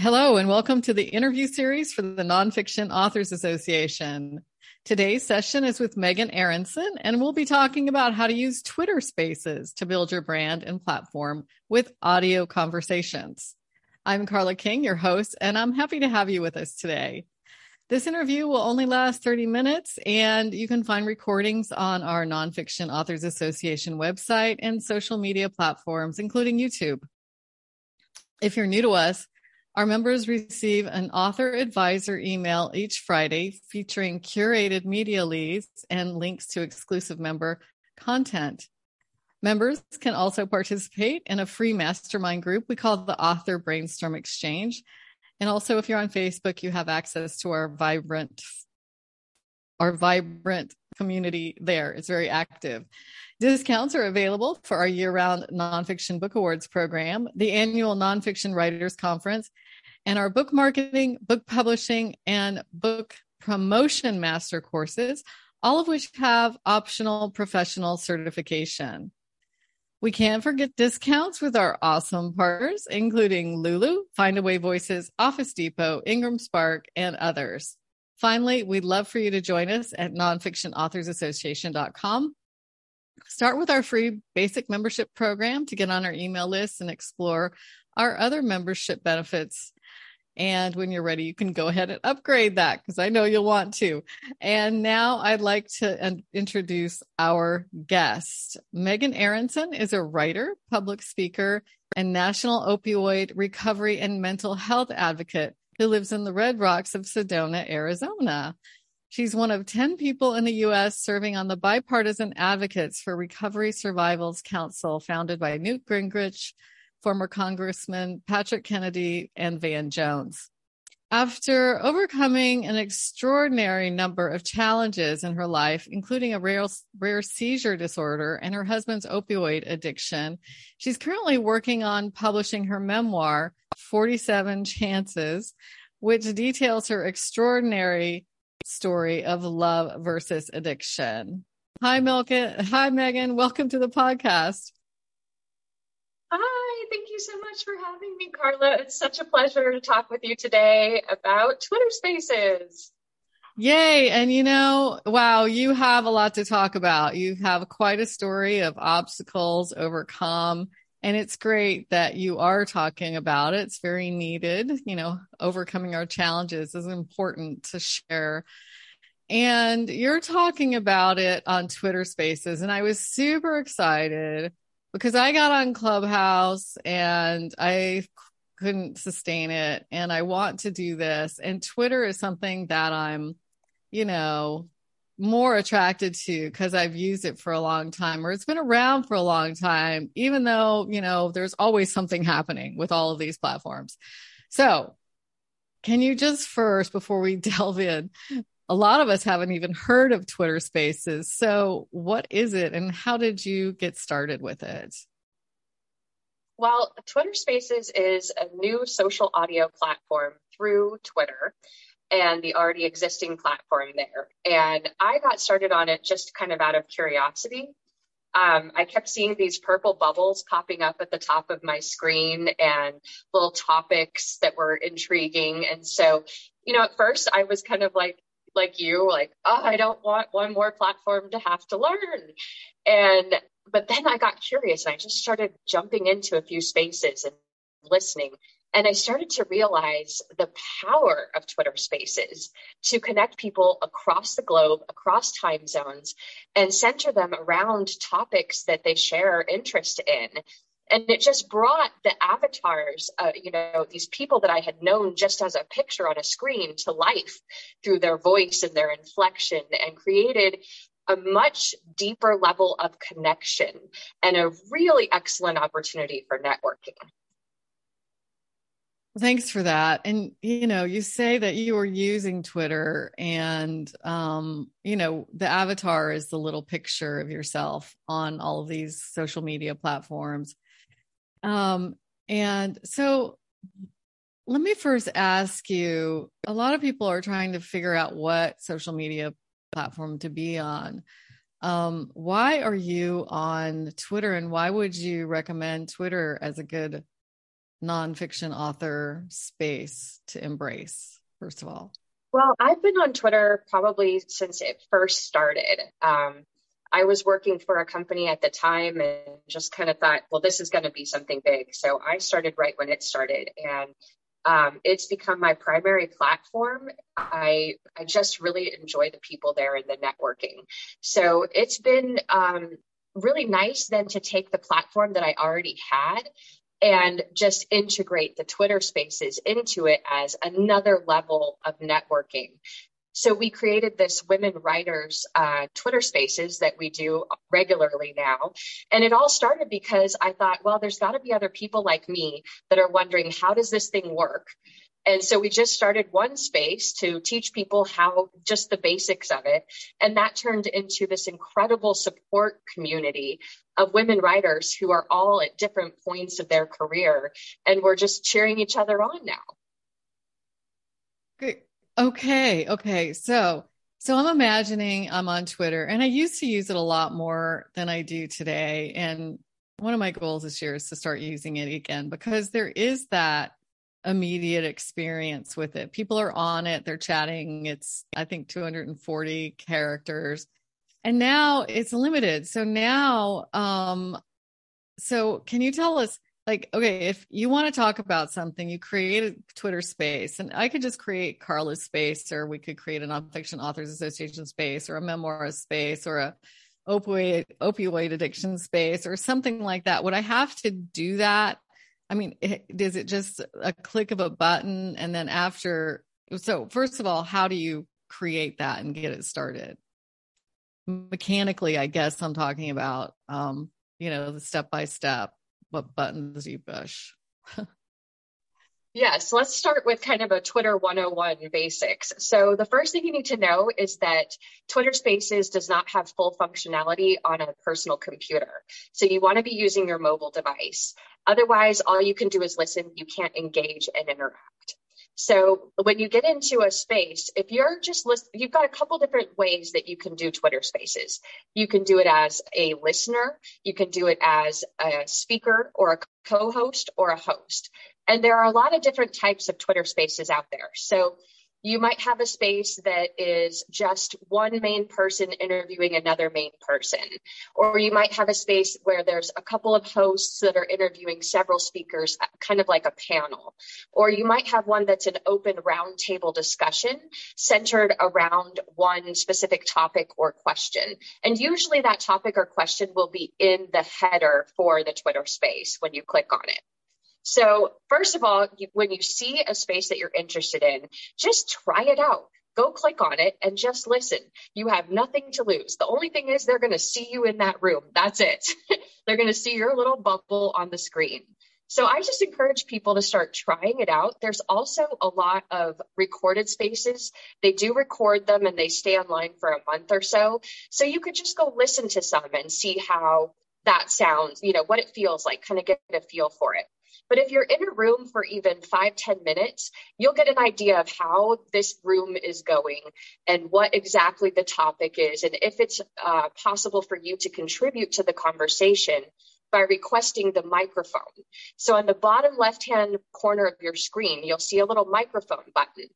Hello, and welcome to the interview series for the Nonfiction Authors Association. Today's session is with Megan Aronson, and we'll be talking about how to use Twitter Spaces to build your brand and platform with audio conversations. I'm Carla King, your host, and I'm happy to have you with us today. This interview will only last 30 minutes, and you can find recordings on our Nonfiction Authors Association website and social media platforms, including YouTube. If you're new to us, our members receive an author advisor email each Friday featuring curated media leads and links to exclusive member content. Members can also participate in a free mastermind group we call the Author Brainstorm Exchange. And also if you're on Facebook, you have access to our vibrant our vibrant community there. It's very active. Discounts are available for our year round Nonfiction Book Awards program, the annual Nonfiction Writers Conference, and our book marketing, book publishing, and book promotion master courses, all of which have optional professional certification. We can't forget discounts with our awesome partners, including Lulu, Findaway Voices, Office Depot, Ingram Spark, and others. Finally, we'd love for you to join us at nonfictionauthorsassociation.com Start with our free basic membership program to get on our email list and explore our other membership benefits. And when you're ready, you can go ahead and upgrade that because I know you'll want to. And now I'd like to introduce our guest. Megan Aronson is a writer, public speaker, and national opioid recovery and mental health advocate who lives in the Red Rocks of Sedona, Arizona. She's one of 10 people in the U.S. serving on the Bipartisan Advocates for Recovery Survivals Council, founded by Newt Gingrich, former Congressman Patrick Kennedy, and Van Jones. After overcoming an extraordinary number of challenges in her life, including a rare, rare seizure disorder and her husband's opioid addiction, she's currently working on publishing her memoir, 47 Chances, which details her extraordinary story of love versus addiction. Hi, Milka. Hi, Megan. Welcome to the podcast. Hi, thank you so much for having me, Carla. It's such a pleasure to talk with you today about Twitter Spaces. Yay. And you know, wow, you have a lot to talk about. You have quite a story of obstacles overcome and it's great that you are talking about it. It's very needed. You know, overcoming our challenges is important to share. And you're talking about it on Twitter Spaces. And I was super excited because I got on Clubhouse and I couldn't sustain it. And I want to do this. And Twitter is something that I'm, you know, more attracted to because I've used it for a long time or it's been around for a long time, even though, you know, there's always something happening with all of these platforms. So, can you just first, before we delve in, a lot of us haven't even heard of Twitter Spaces. So, what is it and how did you get started with it? Well, Twitter Spaces is a new social audio platform through Twitter and the already existing platform there. And I got started on it just kind of out of curiosity. Um, I kept seeing these purple bubbles popping up at the top of my screen and little topics that were intriguing. And so, you know, at first I was kind of like, like you, like, oh, I don't want one more platform to have to learn. And, but then I got curious and I just started jumping into a few spaces and listening. And I started to realize the power of Twitter spaces to connect people across the globe, across time zones, and center them around topics that they share interest in. And it just brought the avatars, uh, you know, these people that I had known just as a picture on a screen to life through their voice and their inflection and created a much deeper level of connection and a really excellent opportunity for networking. Thanks for that. And you know, you say that you were using Twitter and um, you know, the avatar is the little picture of yourself on all of these social media platforms. Um, and so let me first ask you, a lot of people are trying to figure out what social media platform to be on. Um, why are you on Twitter and why would you recommend Twitter as a good nonfiction author space to embrace, first of all? Well, I've been on Twitter probably since it first started. Um, I was working for a company at the time and just kind of thought, well, this is going to be something big. So I started right when it started, and um, it's become my primary platform. I I just really enjoy the people there and the networking. So it's been um, really nice then to take the platform that I already had and just integrate the Twitter spaces into it as another level of networking. So we created this women writers uh, Twitter spaces that we do regularly now. And it all started because I thought, well, there's got to be other people like me that are wondering, how does this thing work? And so we just started one space to teach people how just the basics of it. And that turned into this incredible support community of women writers who are all at different points of their career. And we're just cheering each other on now. Okay. Okay. So, so I'm imagining I'm on Twitter and I used to use it a lot more than I do today. And one of my goals this year is to start using it again because there is that immediate experience with it. People are on it, they're chatting. It's, I think, 240 characters. And now it's limited. So now, um, so can you tell us, like, okay, if you want to talk about something, you create a Twitter space, and I could just create Carla's space, or we could create a nonfiction authors association space, or a memoir space, or a opioid opioid addiction space, or something like that. Would I have to do that I mean, is it just a click of a button and then after? So, first of all, how do you create that and get it started? Mechanically, I guess I'm talking about, um, you know, the step by step. What buttons do you push? Yes, let's start with kind of a Twitter 101 basics. So the first thing you need to know is that Twitter Spaces does not have full functionality on a personal computer. So you want to be using your mobile device. Otherwise, all you can do is listen. You can't engage and interact. So when you get into a space, if you're just list, you've got a couple different ways that you can do Twitter Spaces. You can do it as a listener, you can do it as a speaker or a co-host or a host. And there are a lot of different types of Twitter spaces out there. So you might have a space that is just one main person interviewing another main person. Or you might have a space where there's a couple of hosts that are interviewing several speakers, kind of like a panel. Or you might have one that's an open roundtable discussion centered around one specific topic or question. And usually that topic or question will be in the header for the Twitter space when you click on it. So, first of all, when you see a space that you're interested in, just try it out. Go click on it and just listen. You have nothing to lose. The only thing is they're going to see you in that room. That's it. they're going to see your little bubble on the screen. So I just encourage people to start trying it out. There's also a lot of recorded spaces. They do record them and they stay online for a month or so. So you could just go listen to some and see how that sounds, you know, what it feels like, kind of get a feel for it. But if you're in a room for even five ten minutes, you'll get an idea of how this room is going and what exactly the topic is, and if it's uh, possible for you to contribute to the conversation by requesting the microphone. So on the bottom left hand corner of your screen, you'll see a little microphone button.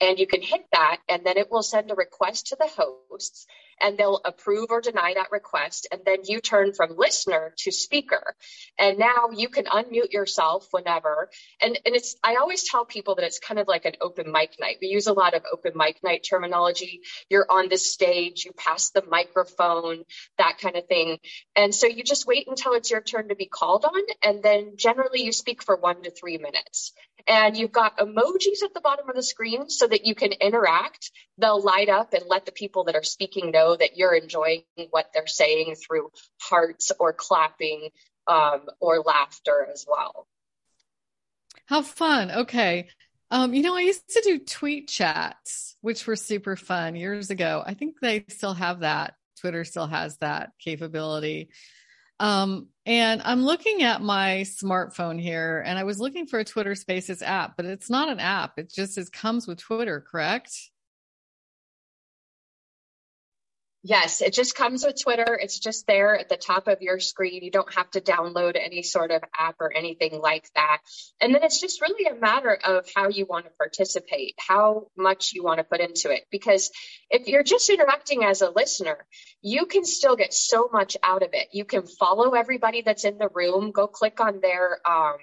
And you can hit that, and then it will send a request to the hosts and they'll approve or deny that request. And then you turn from listener to speaker. And now you can unmute yourself whenever. And, and it's, I always tell people that it's kind of like an open mic night. We use a lot of open mic night terminology. You're on the stage, you pass the microphone, that kind of thing. And so you just wait until it's your turn to be called on. And then generally you speak for one to three minutes. And you've got emojis at the bottom of the screen so that you can interact. They'll light up and let the people that are speaking know that you're enjoying what they're saying through hearts or clapping um, or laughter as well. How fun. Okay. Um, you know, I used to do tweet chats, which were super fun years ago. I think they still have that. Twitter still has that capability. Um, and I'm looking at my smartphone here and I was looking for a Twitter Spaces app, but it's not an app. It just is, comes with Twitter, correct? Yes, it just comes with Twitter. It's just there at the top of your screen. You don't have to download any sort of app or anything like that. And then it's just really a matter of how you want to participate, how much you want to put into it. Because if you're just interacting as a listener, you can still get so much out of it. You can follow everybody that's in the room, go click on their um,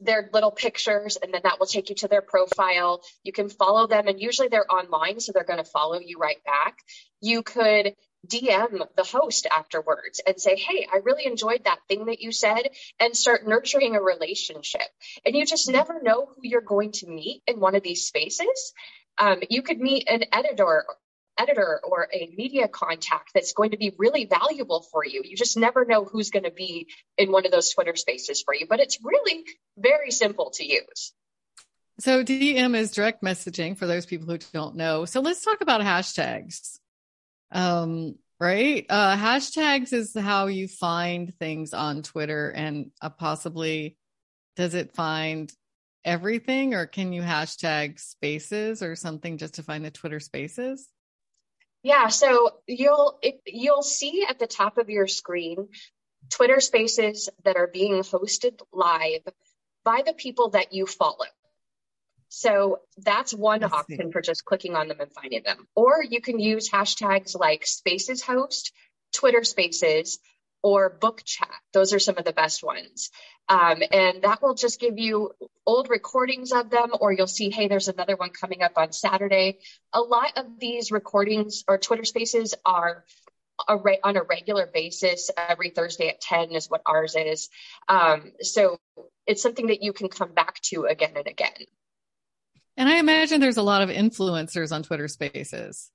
their little pictures and then that will take you to their profile. You can follow them and usually they're online, so they're going to follow you right back. You could DM the host afterwards and say, Hey, I really enjoyed that thing that you said, and start nurturing a relationship. And you just never know who you're going to meet in one of these spaces. Um, you could meet an editor editor or a media contact that's going to be really valuable for you. You just never know who's going to be in one of those Twitter spaces for you, but it's really very simple to use. So DM is direct messaging for those people who don't know. So let's talk about hashtags. Um, right? Uh, hashtags is how you find things on Twitter and uh, possibly does it find everything or can you hashtag spaces or something just to find the Twitter spaces? Yeah, so you'll it, you'll see at the top of your screen Twitter Spaces that are being hosted live by the people that you follow. So that's one option for just clicking on them and finding them. Or you can use hashtags like Spaces Host, Twitter Spaces, or Book Chat. Those are some of the best ones. Um, and that will just give you old recordings of them, or you'll see, hey, there's another one coming up on Saturday. A lot of these recordings or Twitter spaces are a re- on a regular basis. Every Thursday at 10 is what ours is. Um, so it's something that you can come back to again and again. And I imagine there's a lot of influencers on Twitter spaces.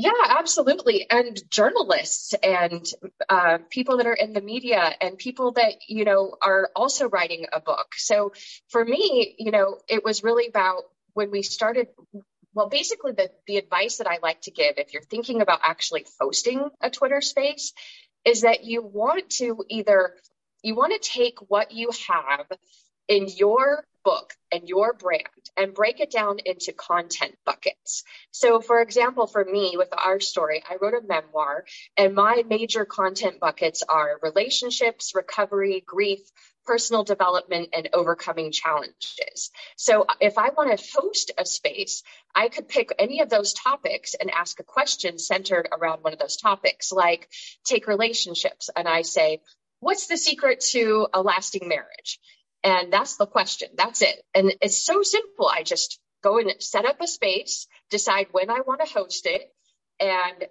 Yeah, absolutely. And journalists and uh, people that are in the media and people that, you know, are also writing a book. So for me, you know, it was really about when we started. Well, basically, the, the advice that I like to give if you're thinking about actually hosting a Twitter space is that you want to either you want to take what you have in your book and your brand and break it down into content buckets. So, for example, for me with our story, I wrote a memoir, and my major content buckets are relationships, recovery, grief, personal development, and overcoming challenges. So, if I want to host a space, I could pick any of those topics and ask a question centered around one of those topics, like take relationships, and I say, What's the secret to a lasting marriage? And that's the question. That's it. And it's so simple. I just go and set up a space, decide when I want to host it, and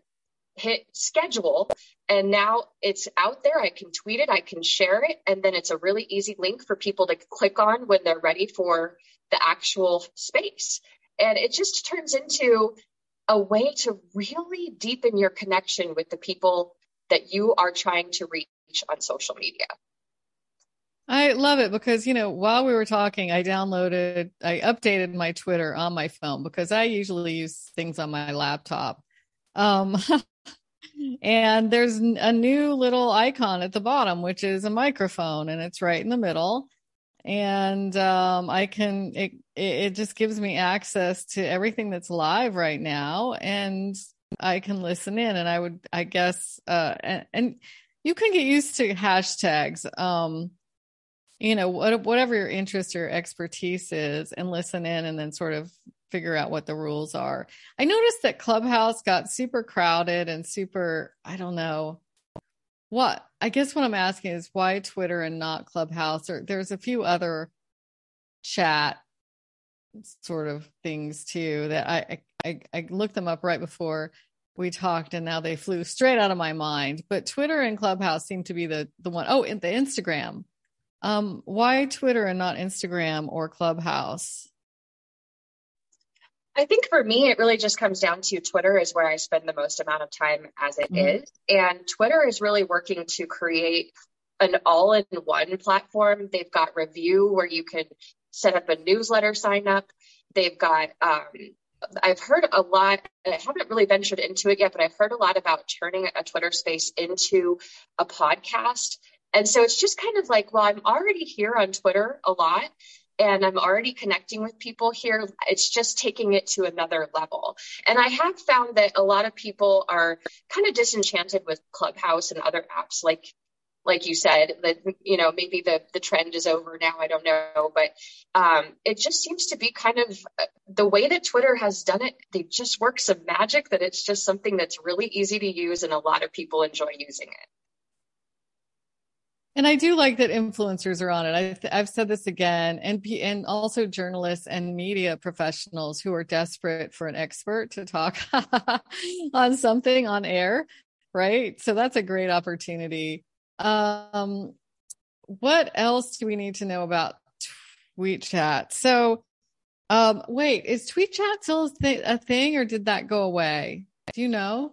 hit schedule. And now it's out there. I can tweet it, I can share it. And then it's a really easy link for people to click on when they're ready for the actual space. And it just turns into a way to really deepen your connection with the people that you are trying to reach on social media. I love it because, you know, while we were talking, I downloaded, I updated my Twitter on my phone because I usually use things on my laptop. Um, and there's a new little icon at the bottom, which is a microphone and it's right in the middle. And, um, I can, it, it just gives me access to everything that's live right now and I can listen in and I would, I guess, uh, and, and you can get used to hashtags. Um, you know what, whatever your interest or expertise is and listen in and then sort of figure out what the rules are. I noticed that clubhouse got super crowded and super i don't know what. I guess what i'm asking is why twitter and not clubhouse? Or there's a few other chat sort of things too that i i, I looked them up right before we talked and now they flew straight out of my mind. But twitter and clubhouse seem to be the the one. Oh and the instagram um, why Twitter and not Instagram or Clubhouse? I think for me, it really just comes down to Twitter is where I spend the most amount of time as it mm-hmm. is, And Twitter is really working to create an all in one platform. They've got Revue where you can set up a newsletter sign up. They've got, um, I've heard a lot, I haven't really ventured into it yet, but I've heard a lot about turning a Twitter space into a podcast and so it's just kind of like, well, I'm already here on Twitter a lot. and I'm already connecting with people here. It's just taking it to another level. And I have found that a lot of people are kind of disenchanted with Clubhouse and other apps like like you said that you know maybe the the trend is over now i don't know but um, it just seems to be kind of uh, the way that twitter has done it they just work some magic that it's just something that's really easy to use and a lot of people enjoy using it and I do like that influencers are on it. I, have said this again, and and also journalists and media professionals who are desperate for an expert to talk on something on air, right? So that's a great opportunity. Um, what else do we need to know about Tweet Chat? So, um, wait, is Tweet Chat still a, th- a thing, or did that go away? Do you know?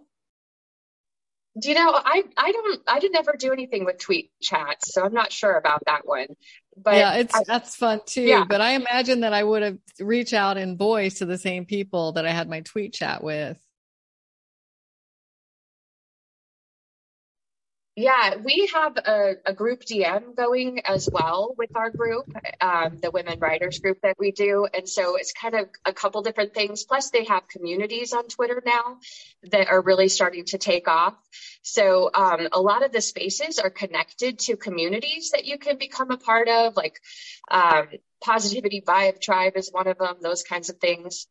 Do you know, I I don't I did never do anything with tweet chat, so I'm not sure about that one. But yeah, it's I, that's fun too. Yeah. But I imagine that I would have reached out in voice to the same people that I had my tweet chat with. Yeah, we have a, a, group DM going as well with our group, um, the women writers group that we do. And so it's kind of a couple different things. Plus, they have communities on Twitter now that are really starting to take off. So um, a lot of the spaces are connected to communities that you can become a part of, like um, Positivity Vibe Tribe is one of them, those kinds of things.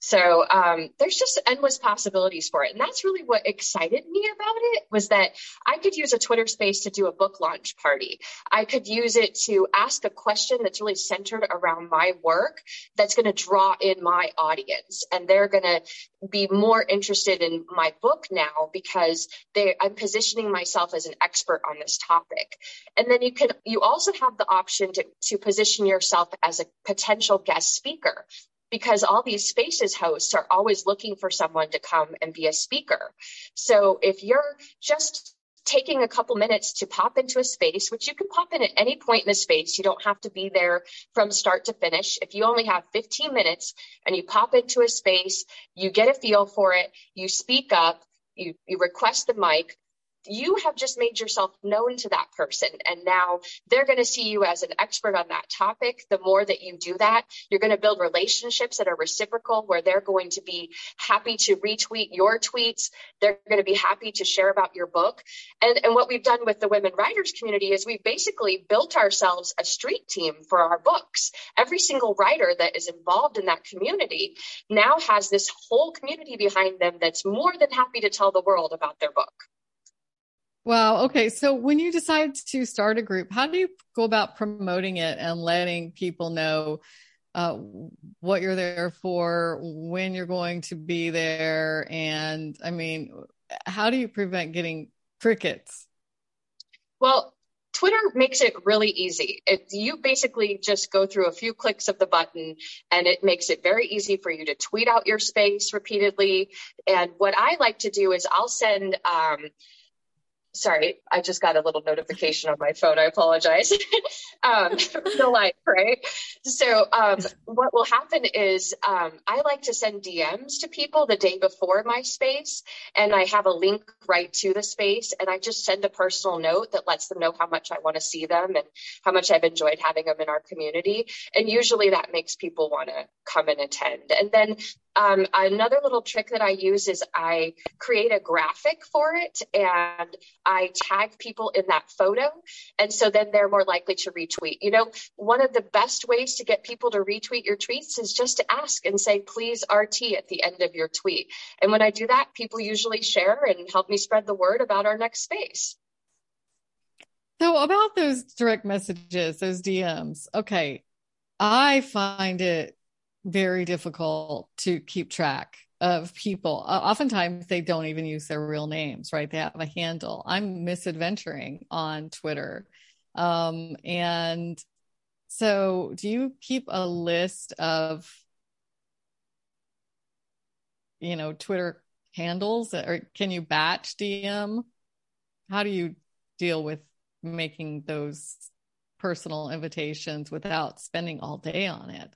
So um, there's just endless possibilities for it, and that's really what excited me about it was that I could use a Twitter Space to do a book launch party. I could use it to ask a question that's really centered around my work, that's going to draw in my audience, and they're going to be more interested in my book now because they, I'm positioning myself as an expert on this topic. And then you can you also have the option to to position yourself as a potential guest speaker because all these spaces hosts are always looking for someone to come and be a speaker. So if you're just taking a couple minutes to pop into a space, which you can pop in at any point in the space. You don't have to be there from start to finish. If you only have 15 minutes and you pop into a space, you get a feel for it, you speak up, you, you request the mic, you have just made yourself known to that person. And now they're going to see you as an expert on that topic. The more that you do that, you're going to build relationships that are reciprocal where they're going to be happy to retweet your tweets. They're going to be happy to share about your book. And, and what we've done with the women writers community is we've basically built ourselves a street team for our books. Every single writer that is involved in that community now has this whole community behind them that's more than happy to tell the world about their book. Wow. Okay. So when you decide to start a group, how do you go about promoting it and letting people know uh, what you're there for, when you're going to be there? And I mean, how do you prevent getting crickets? Well, Twitter makes it really easy. It, you basically just go through a few clicks of the button and it makes it very easy for you to tweet out your space repeatedly. And what I like to do is I'll send, um, sorry, I just got a little notification on my phone. I apologize. um, the life, right? So, um, what will happen is um, I like to send DMs to people the day before my space, and I have a link right to the space, and I just send a personal note that lets them know how much I want to see them and how much I've enjoyed having them in our community. And usually that makes people want to come and attend. And then um, another little trick that I use is I create a graphic for it and I tag people in that photo. And so then they're more likely to retweet. You know, one of the best ways to get people to retweet your tweets is just to ask and say, please RT at the end of your tweet. And when I do that, people usually share and help me spread the word about our next space. So about those direct messages, those DMs, okay. I find it very difficult to keep track of people. Oftentimes they don't even use their real names, right? They have a handle. I'm misadventuring on Twitter. Um, and so do you keep a list of, you know, Twitter handles or can you batch DM? How do you deal with making those personal invitations without spending all day on it?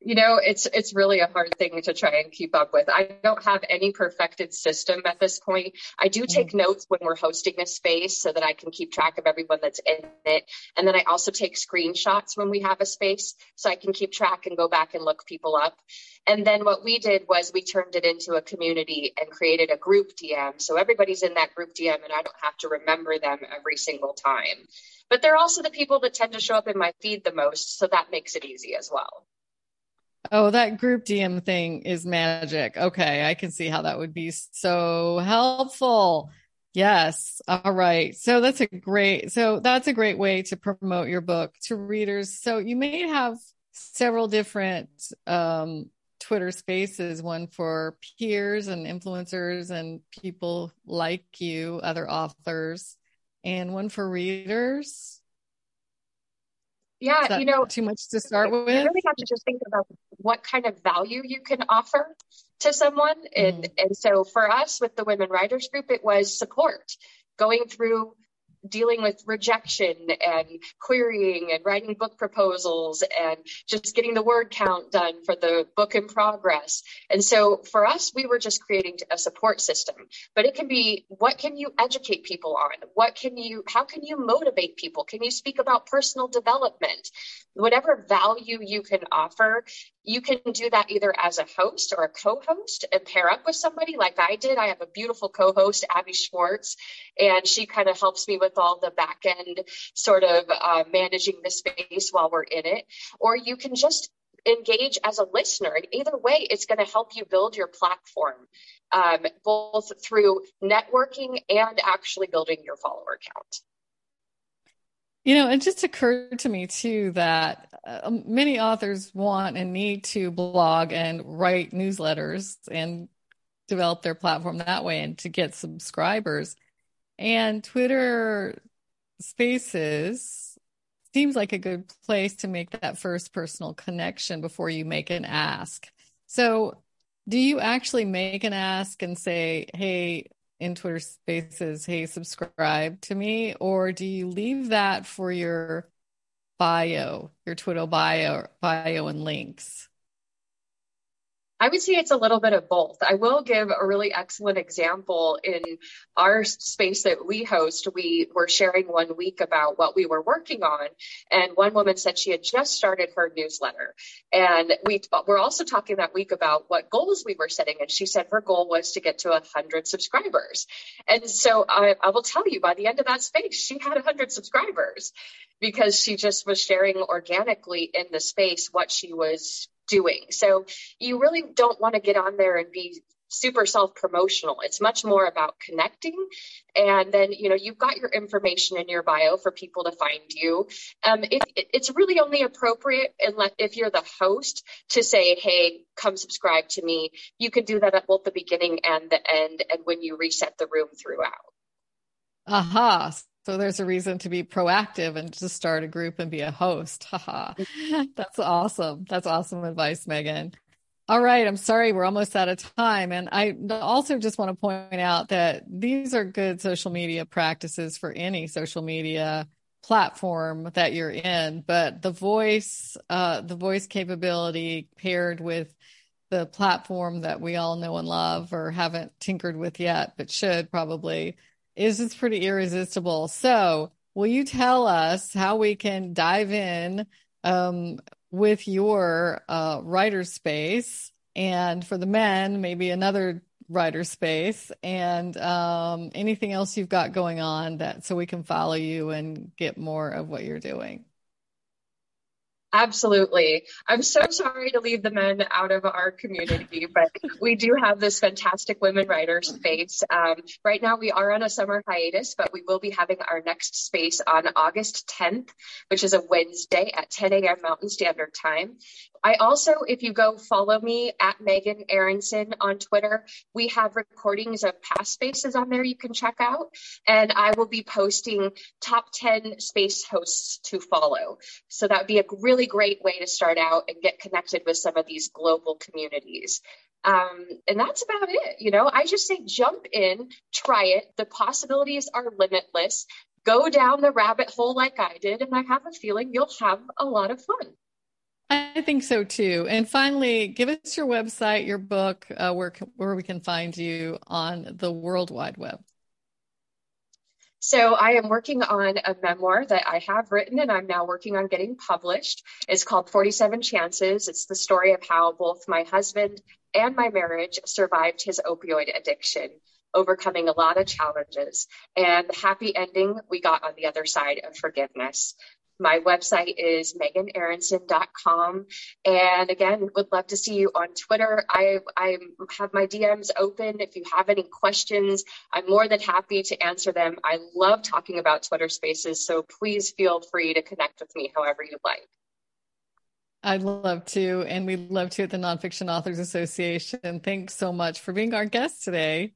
You know, it's it's really a hard thing to try and keep up with. I don't have any perfected system at this point. I do take mm-hmm. notes when we're hosting a space so that I can keep track of everyone that's in it. And then I also take screenshots when we have a space so I can keep track and go back and look people up. And then what we did was we turned it into a community and created a group DM. So everybody's in that group DM and I don't have to remember them every single time. But they're also the people that tend to show up in my feed the most. So that makes it easy as well. Oh, that group DM thing is magic. Okay, I can see how that would be so helpful. Yes. All right. So that's a great so that's a great way to promote your book to readers. So you may have several different um Twitter spaces, one for peers and influencers and people like you, other authors, and one for readers. Yeah, you know, too much to start with. You really have to just think about what kind of value you can offer to someone. And mm-hmm. and so for us with the Women Writers Group, it was support, going through dealing with rejection and querying and writing book proposals and just getting the word count done for the book in progress. And so for us, we were just creating a support system, but it can be what can you educate people on? What can you, how can you motivate people? Can you speak about personal development? Whatever value you can offer, you can do that either as a host or a co-host and pair up with somebody like I did. I have a beautiful co-host, Abby Schwartz, and she kind of helps me with all the back end sort of uh, managing the space while we're in it. Or you can just engage as a listener. And either way, it's going to help you build your platform, um, both through networking and actually building your follower count. You know, it just occurred to me too that uh, many authors want and need to blog and write newsletters and develop their platform that way and to get subscribers. And Twitter Spaces seems like a good place to make that first personal connection before you make an ask. So, do you actually make an ask and say, "Hey, in Twitter Spaces, hey, subscribe to me, or do you leave that for your bio, your Twitter bio, bio and links? I would say it's a little bit of both. I will give a really excellent example in our space that we host. We were sharing one week about what we were working on. And one woman said she had just started her newsletter. And we were also talking that week about what goals we were setting. And she said her goal was to get to 100 subscribers. And so I, I will tell you, by the end of that space, she had 100 subscribers because she just was sharing organically in the space what she was doing. So you really don't want to get on there and be super self promotional. It's much more about connecting. And then, you know, you've got your information in your bio for people to find you. Um, it, it, it's really only appropriate unless, if you're the host to say, hey, come subscribe to me. You can do that at both the beginning and the end and when you reset the room throughout. Aha. So there's a reason to be proactive and just start a group and be a host. Haha. That's awesome. That's awesome advice, Megan. All right. I'm sorry. We're almost out of time. And I also just want to point out that these are good social media practices for any social media platform that you're in, but the voice, uh, the voice capability paired with the platform that we all know and love or haven't tinkered with yet, but should probably is just pretty irresistible. So, will you tell us how we can dive in um, with your uh, writer space? And for the men, maybe another writer space and um, anything else you've got going on that so we can follow you and get more of what you're doing. Absolutely. I'm so sorry to leave the men out of our community, but we do have this fantastic women writers space. Um, right now, we are on a summer hiatus, but we will be having our next space on August 10th, which is a Wednesday at 10 a.m. Mountain Standard Time. I also, if you go follow me at Megan Aronson on Twitter, we have recordings of past spaces on there you can check out. And I will be posting top 10 space hosts to follow. So that would be a really great way to start out and get connected with some of these global communities. Um, and that's about it. You know, I just say jump in, try it. The possibilities are limitless. Go down the rabbit hole like I did, and I have a feeling you'll have a lot of fun. I think so too. And finally, give us your website, your book, uh, where where we can find you on the World Wide Web. So I am working on a memoir that I have written and I'm now working on getting published. It's called 47 Chances. It's the story of how both my husband and my marriage survived his opioid addiction, overcoming a lot of challenges. And the happy ending we got on the other side of forgiveness. My website is meganaronson.com. And again, would love to see you on Twitter. I, I have my DMs open. If you have any questions, I'm more than happy to answer them. I love talking about Twitter spaces. So please feel free to connect with me however you like. I'd love to. And we'd love to at the Nonfiction Authors Association. Thanks so much for being our guest today.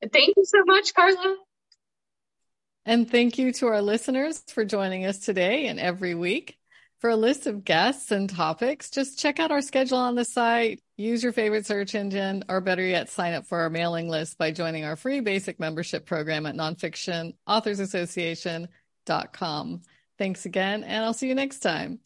Thank you so much, Carla. And thank you to our listeners for joining us today and every week. For a list of guests and topics, just check out our schedule on the site, use your favorite search engine, or better yet, sign up for our mailing list by joining our free basic membership program at nonfictionauthorsassociation.com. Thanks again, and I'll see you next time.